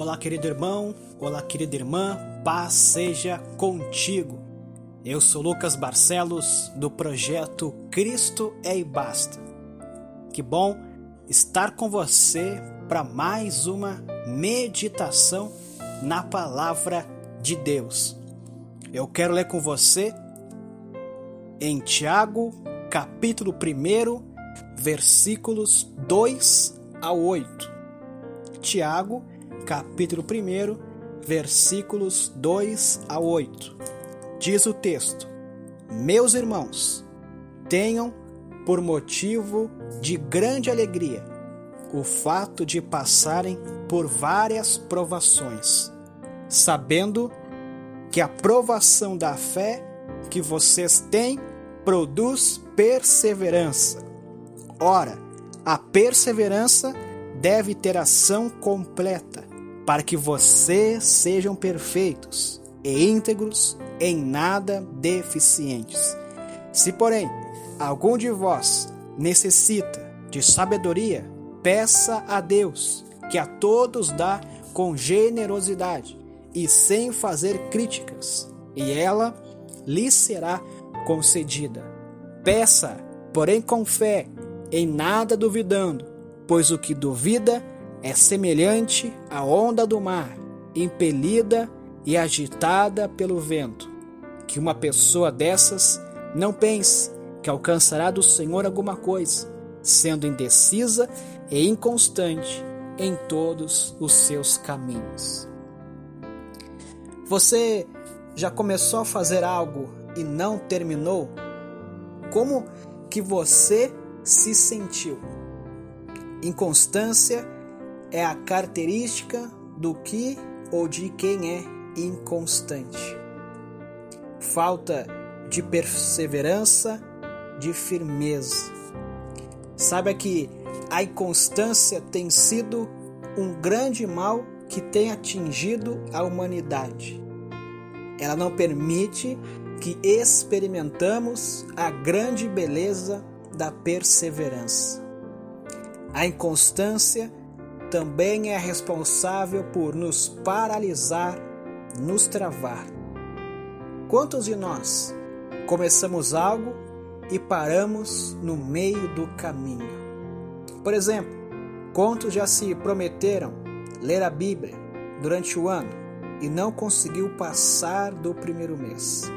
Olá, querido irmão, olá, querida irmã, paz seja contigo. Eu sou Lucas Barcelos, do projeto Cristo é e Basta. Que bom estar com você para mais uma meditação na palavra de Deus. Eu quero ler com você em Tiago, capítulo 1, versículos 2 a 8. Tiago, 1, versículos 2 a 8. Diz o texto: Meus irmãos, tenham por motivo de grande alegria o fato de passarem por várias provações, sabendo que a provação da fé que vocês têm produz perseverança. Ora, a perseverança deve ter ação completa, para que vocês sejam perfeitos e íntegros, em nada deficientes. Se, porém, algum de vós necessita de sabedoria, peça a Deus, que a todos dá com generosidade e sem fazer críticas, e ela lhe será concedida. Peça, porém com fé, em nada duvidando, pois o que duvida é semelhante à onda do mar, impelida e agitada pelo vento. Que uma pessoa dessas não pense que alcançará do Senhor alguma coisa, sendo indecisa e inconstante em todos os seus caminhos. Você já começou a fazer algo e não terminou? Como que você se sentiu? Inconstância é a característica do que ou de quem é inconstante. Falta de perseverança, de firmeza. Saiba que a inconstância tem sido um grande mal que tem atingido a humanidade. Ela não permite que experimentamos a grande beleza da perseverança. A inconstância também é responsável por nos paralisar, nos travar. Quantos de nós começamos algo e paramos no meio do caminho? Por exemplo, quantos já se prometeram ler a Bíblia durante o ano e não conseguiu passar do primeiro mês?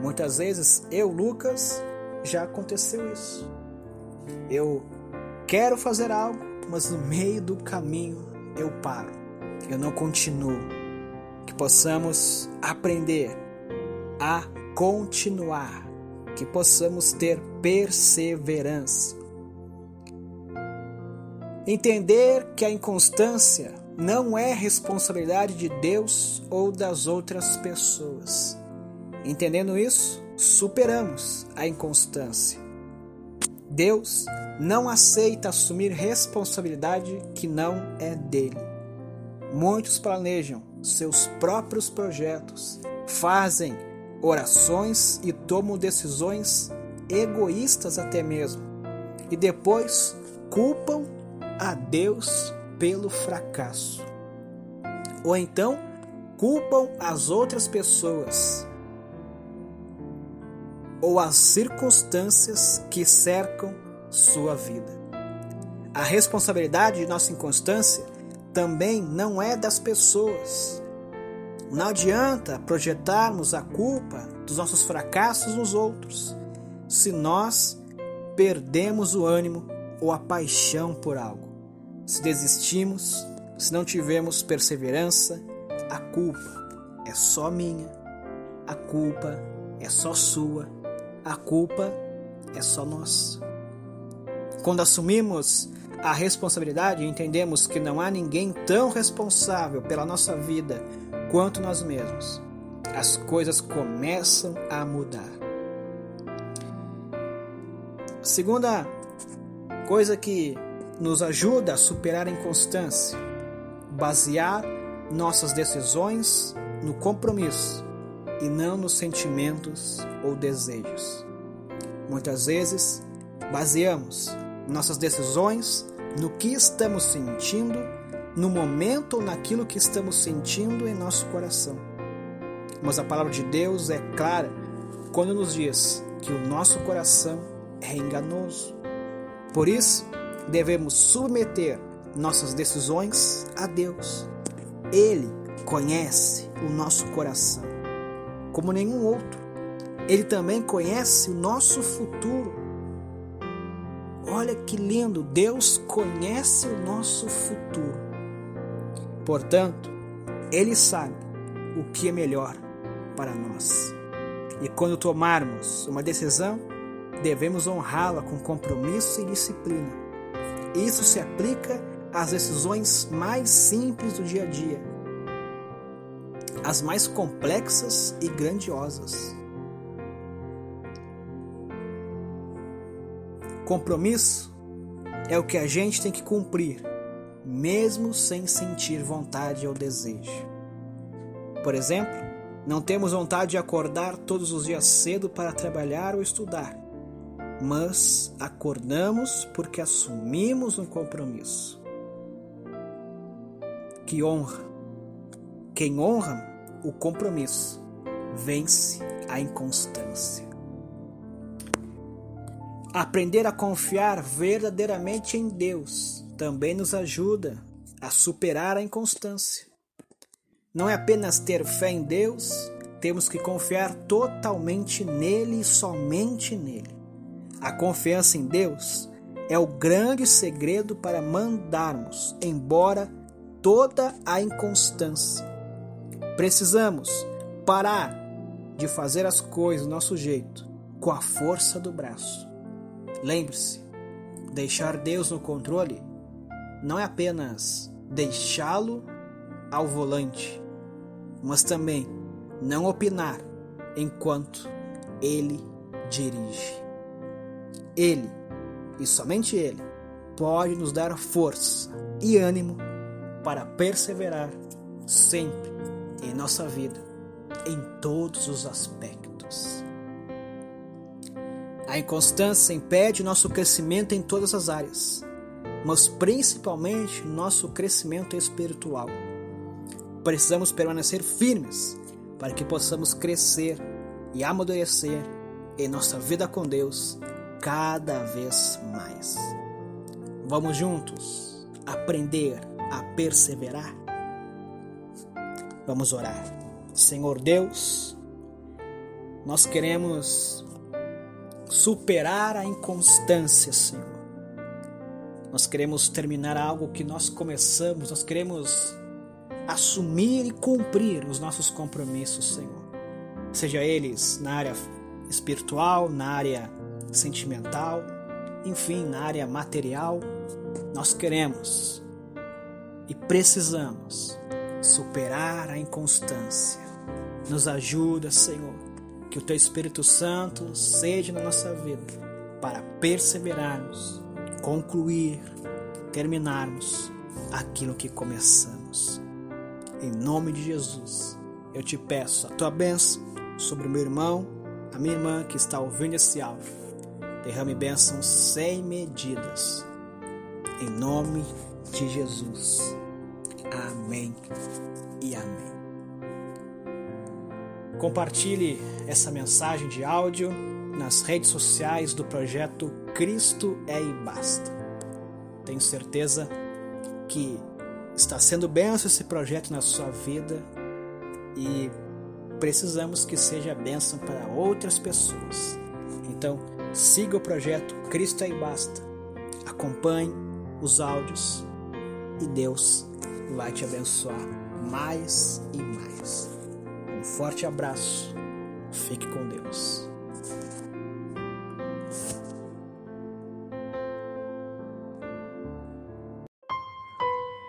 Muitas vezes eu, Lucas, já aconteceu isso. Eu quero fazer algo, mas no meio do caminho eu paro, eu não continuo. Que possamos aprender a continuar, que possamos ter perseverança. Entender que a inconstância não é responsabilidade de Deus ou das outras pessoas. Entendendo isso, superamos a inconstância. Deus não aceita assumir responsabilidade que não é dele. Muitos planejam seus próprios projetos, fazem orações e tomam decisões egoístas até mesmo, e depois culpam a Deus pelo fracasso. Ou então culpam as outras pessoas ou as circunstâncias que cercam sua vida. A responsabilidade de nossa inconstância também não é das pessoas. Não adianta projetarmos a culpa dos nossos fracassos nos outros, se nós perdemos o ânimo ou a paixão por algo. Se desistimos, se não tivermos perseverança, a culpa é só minha, a culpa é só sua a culpa é só nossa. Quando assumimos a responsabilidade, entendemos que não há ninguém tão responsável pela nossa vida quanto nós mesmos. As coisas começam a mudar. Segunda coisa que nos ajuda a superar a inconstância, basear nossas decisões no compromisso e não nos sentimentos ou desejos. Muitas vezes, baseamos nossas decisões no que estamos sentindo, no momento ou naquilo que estamos sentindo em nosso coração. Mas a palavra de Deus é clara quando nos diz que o nosso coração é enganoso. Por isso, devemos submeter nossas decisões a Deus. Ele conhece o nosso coração como nenhum outro. Ele também conhece o nosso futuro. Olha que lindo, Deus conhece o nosso futuro. Portanto, Ele sabe o que é melhor para nós. E quando tomarmos uma decisão, devemos honrá-la com compromisso e disciplina. Isso se aplica às decisões mais simples do dia a dia, as mais complexas e grandiosas. Compromisso é o que a gente tem que cumprir, mesmo sem sentir vontade ou desejo. Por exemplo, não temos vontade de acordar todos os dias cedo para trabalhar ou estudar, mas acordamos porque assumimos um compromisso. Que honra! Quem honra o compromisso vence a inconstância. Aprender a confiar verdadeiramente em Deus também nos ajuda a superar a inconstância. Não é apenas ter fé em Deus, temos que confiar totalmente nele e somente nele. A confiança em Deus é o grande segredo para mandarmos embora toda a inconstância. Precisamos parar de fazer as coisas do nosso jeito, com a força do braço. Lembre-se, deixar Deus no controle não é apenas deixá-lo ao volante, mas também não opinar enquanto ele dirige. Ele, e somente Ele, pode nos dar força e ânimo para perseverar sempre em nossa vida, em todos os aspectos. A inconstância impede nosso crescimento em todas as áreas, mas principalmente nosso crescimento espiritual. Precisamos permanecer firmes para que possamos crescer e amadurecer em nossa vida com Deus cada vez mais. Vamos juntos aprender a perseverar? Vamos orar. Senhor Deus, nós queremos superar a inconstância, Senhor. Nós queremos terminar algo que nós começamos, nós queremos assumir e cumprir os nossos compromissos, Senhor. Seja eles na área espiritual, na área sentimental, enfim, na área material, nós queremos e precisamos superar a inconstância. Nos ajuda, Senhor, que o Teu Espírito Santo seja na nossa vida para perseverarmos, concluir, terminarmos aquilo que começamos. Em nome de Jesus, eu te peço a tua bênção sobre o meu irmão, a minha irmã que está ouvindo esse áudio Derrame bênçãos sem medidas. Em nome de Jesus. Amém e amém. Compartilhe essa mensagem de áudio nas redes sociais do projeto Cristo é e Basta. Tenho certeza que está sendo benção esse projeto na sua vida e precisamos que seja bênção para outras pessoas. Então, Siga o projeto Cristo aí basta. Acompanhe os áudios e Deus vai te abençoar mais e mais. Um forte abraço. Fique com Deus.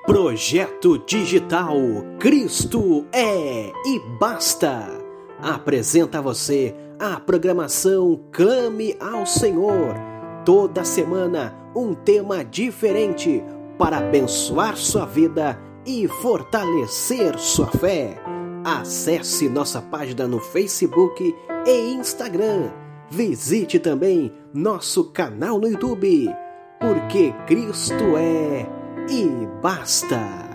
Projeto Digital Cristo é e basta. Apresenta a você a programação Clame ao Senhor. Toda semana, um tema diferente para abençoar sua vida e fortalecer sua fé. Acesse nossa página no Facebook e Instagram. Visite também nosso canal no YouTube, porque Cristo é e basta.